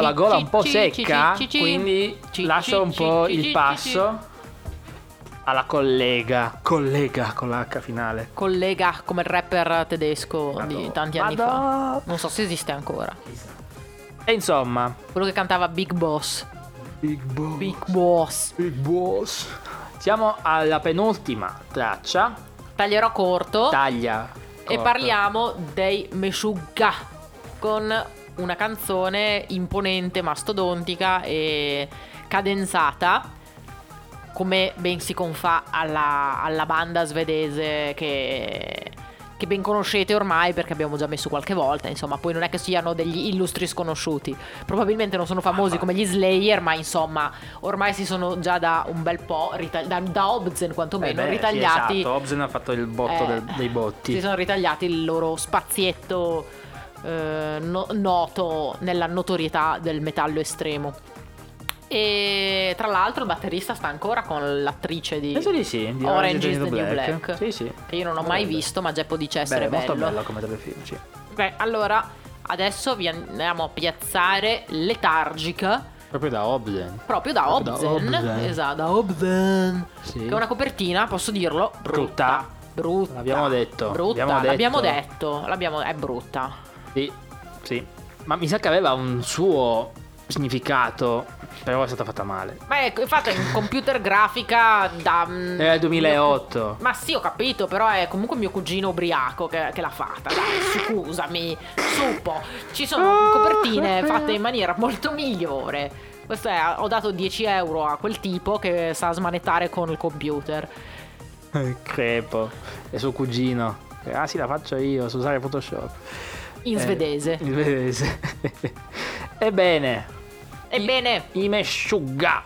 ho la gola un po' secca, quindi ci- lascio ci- un po' il passo alla collega. Collega con l'H finale. collega come il rapper tedesco di tanti anni fa. Non so se esiste ancora. E insomma, Quello che cantava Big Boss. Big Boss. Big Boss. Big Boss. Siamo alla penultima traccia. Taglierò corto Taglia. e corta. parliamo dei Meshuggah con una canzone imponente, mastodontica e cadenzata. Come ben si confà alla, alla banda svedese che, che ben conoscete ormai perché abbiamo già messo qualche volta. Insomma, poi non è che siano degli illustri sconosciuti. Probabilmente non sono famosi come gli Slayer, ma insomma, ormai si sono già da un bel po', ritag- da, da Obzen quantomeno, Eh beh, ritagliati. Sì, esatto. Obsen ha fatto il botto Eh, del- dei botti. Si sono ritagliati il loro spazietto eh, no- noto nella notorietà del metallo estremo. E tra l'altro il batterista sta ancora con l'attrice di Penso di sì, di Orange is the New Black. Sì, sì. Che io non ho mai Bello. visto, ma Geppo dice essere Beh, molto bello. bello come telefilm, sì. Beh, allora adesso vi andiamo a piazzare Letargica. Proprio da Obsen. Proprio da Proprio da Obzen, Obzen. esatto, da Obzen. Sì. Che è una copertina, posso dirlo, brutta. Brutta. L'abbiamo detto, Brutta. l'abbiamo L'abbiamo detto. detto. L'abbiamo, è brutta. Sì, sì. Ma mi sa che aveva un suo significato, però è stata fatta male. Ma è è fatta in computer grafica da. mm, Era il 2008. Ma sì, ho capito, però è comunque mio cugino ubriaco che, che l'ha fatta. Dai, scusami, su un po'. Ci sono copertine fatte in maniera molto migliore. Questo è, ho dato 10 euro a quel tipo che sa smanettare con il computer. Crepo. E suo cugino. Ah sì, la faccio io, so usare Photoshop. In Eh, svedese. In svedese. Ebbene, Ebbene, i Meshuggah.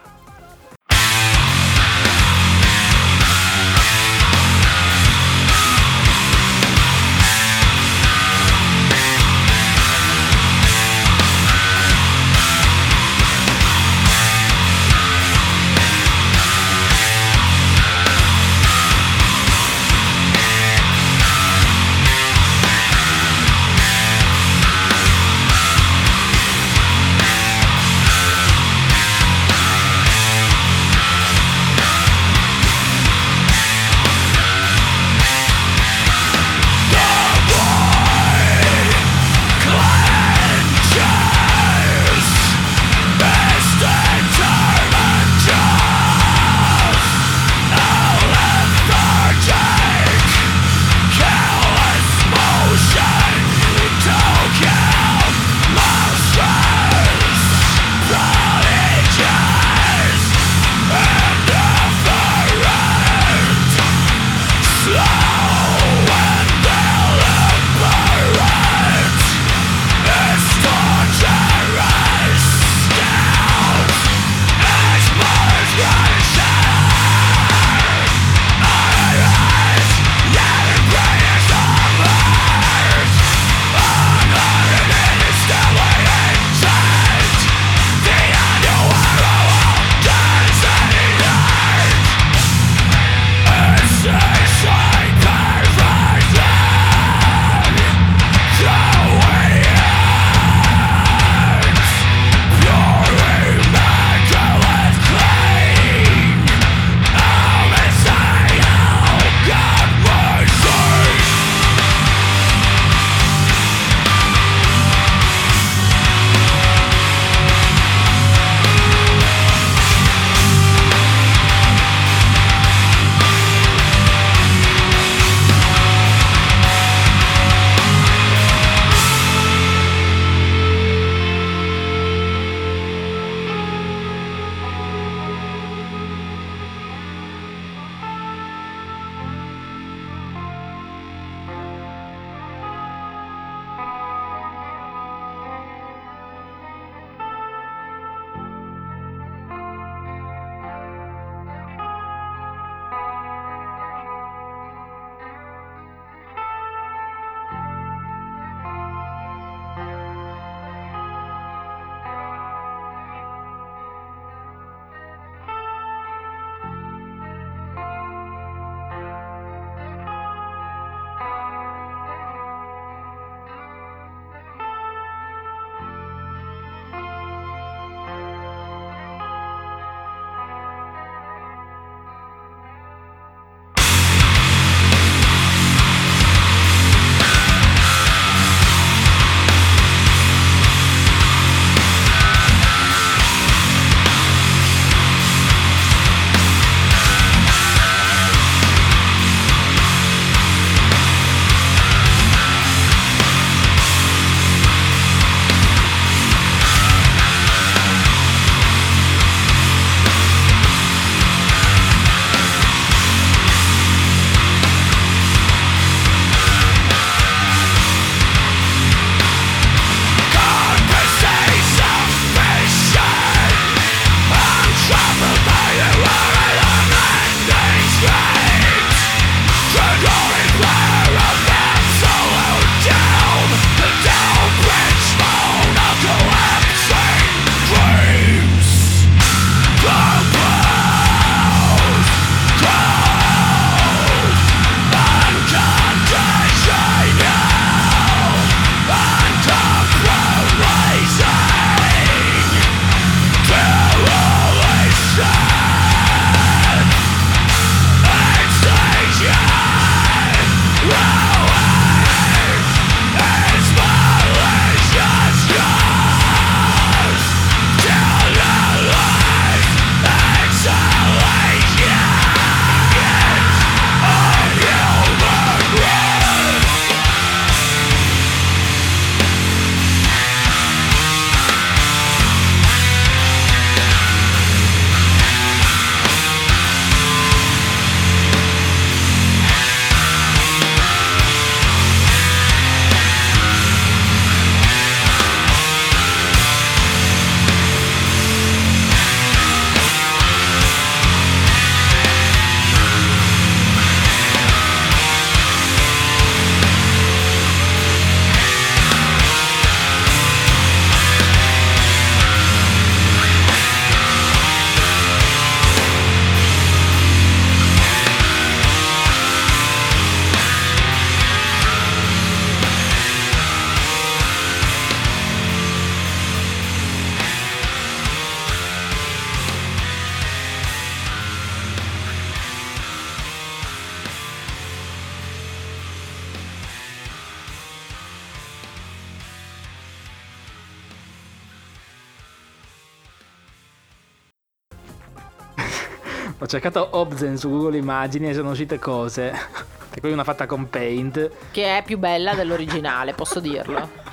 Cercato Obzen su Google Immagini e sono uscite cose. E qui una fatta con Paint. Che è più bella dell'originale, posso dirlo.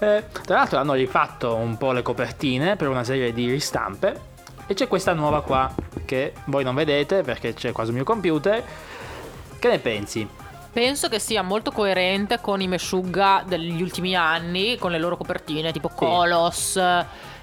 Eh, tra l'altro hanno rifatto un po' le copertine per una serie di ristampe. E c'è questa nuova qua che voi non vedete perché c'è qua sul mio computer. Che ne pensi? Penso che sia molto coerente con i Meshuggah degli ultimi anni, con le loro copertine tipo Colos,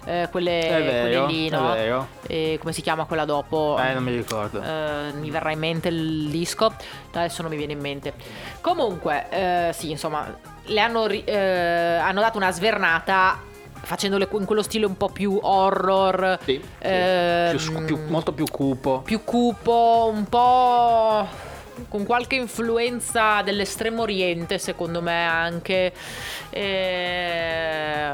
eh, quelle, vero, quelle lì, no? E come si chiama quella dopo? Eh, non mi ricordo. Eh, mi verrà in mente il disco, adesso non mi viene in mente. Comunque, eh, sì, insomma, le hanno, eh, hanno dato una svernata facendole in quello stile un po' più horror, Sì, sì. ehm, Più più- molto più cupo. più cupo, un po' con qualche influenza dell'estremo oriente, secondo me anche. Eh,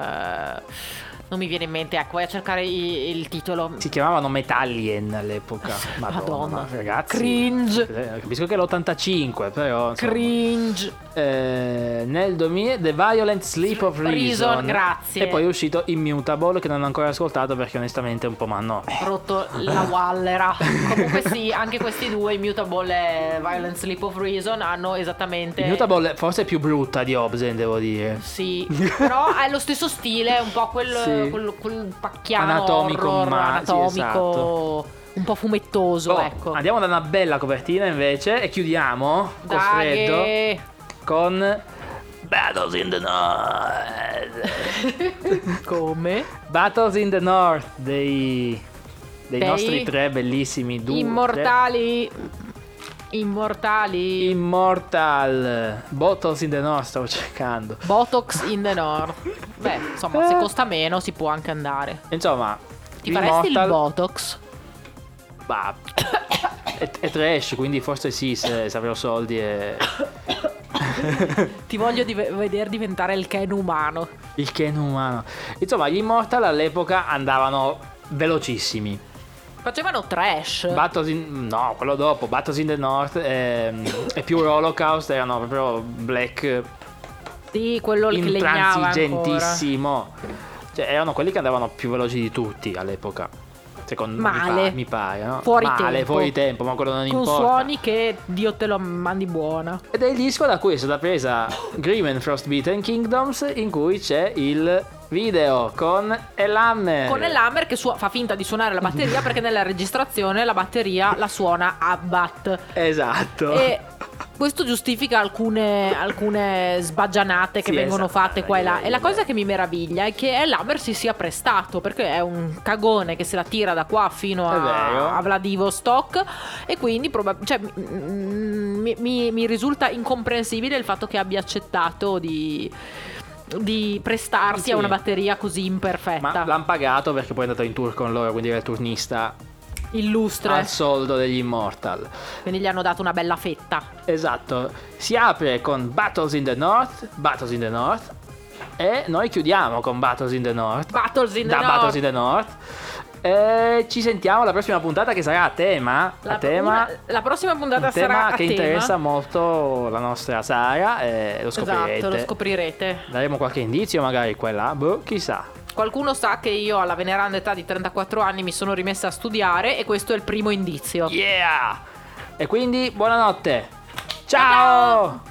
non mi viene in mente, ecco, vai a cercare i- il titolo. Si chiamavano Metallien all'epoca. Madonna, Madonna. ma ragazzi. Cringe. eh, Capisco che è l'85, però. insomma. Cringe. Eh, nel 2000 The Violent Sleep of Reason. Reason, grazie. E poi è uscito Immutable che non ho ancora ascoltato perché onestamente un po' mi hanno rotto la wallera. Comunque sì, anche questi due, Immutable e Violent Sleep of Reason, hanno esattamente... Immutable forse è più brutta di Obsen, devo dire. Sì, però è lo stesso stile, un po' quel, Sì. Quel, quel pacchiano Anatomico, horror, ma- sì, anatomico, esatto. un po' fumettoso, Oh, ecco. Andiamo da una bella copertina invece e chiudiamo col freddo Dai, con Battles in the North. come? Battles in the North dei, dei Dei nostri tre bellissimi due. Immortali. Immortali. Immortal. Battles in the North stavo cercando. Botox in the North. Beh, insomma, se costa meno si può anche andare. Insomma, Ti faresti il Immortal- Botox? Bah, è, è trash, quindi forse sì, se, se avrò soldi e... Ti voglio div- vedere diventare il Ken umano. il Ken umano. Insomma, gli Immortal all'epoca andavano velocissimi. Facevano trash. Battles in... No, quello dopo. Battles in the North e, e più Holocaust erano proprio black sì, quello che legnava ancora. Cioè, erano quelli che andavano più veloci di tutti all'epoca. Secondo me, Male. mi, pa- mi pare, no? Fuori Male, tempo. fuori tempo, ma quello non Con importa. suoni che Dio te lo mandi buona. Ed è il disco da cui è stata presa Grim and Frostbeaten Kingdoms, in cui c'è il video con Elammer. Con l'Hammer che su- fa finta di suonare la batteria perché nella registrazione la batteria la suona Abbat. Esatto. E questo giustifica alcune, alcune sbaggianate che Sì, vengono esatto, fatte qua e là. E la cosa che mi meraviglia è che l'Hammer si sia prestato perché è un cagone che se la tira da qua fino a, a Vladivostok e quindi probab- cioè, mm, mi, mi- mi risulta incomprensibile il fatto che abbia accettato di, di prestarsi Sì. a una batteria così imperfetta. Ma l'hanno pagato perché poi è andato in tour con loro, quindi era il turnista Illustre. al soldo degli Immortal. Quindi gli hanno dato una bella fetta. Esatto. Si apre con Battles in the North, Battles in the North e noi chiudiamo con Battles in the North. Battles in the da North. Battles in the North. E ci sentiamo alla prossima puntata che sarà a tema. La, a tema una- la prossima puntata un tema sarà a che tema. interessa molto la nostra Sara e lo scoprirete. Esatto, lo scoprirete. Daremo qualche indizio magari qua e là, boh, chissà. Qualcuno sa che io alla veneranda età di 34 anni mi sono rimessa a studiare e questo è il primo indizio. Yeah! E quindi buonanotte. Ciao! You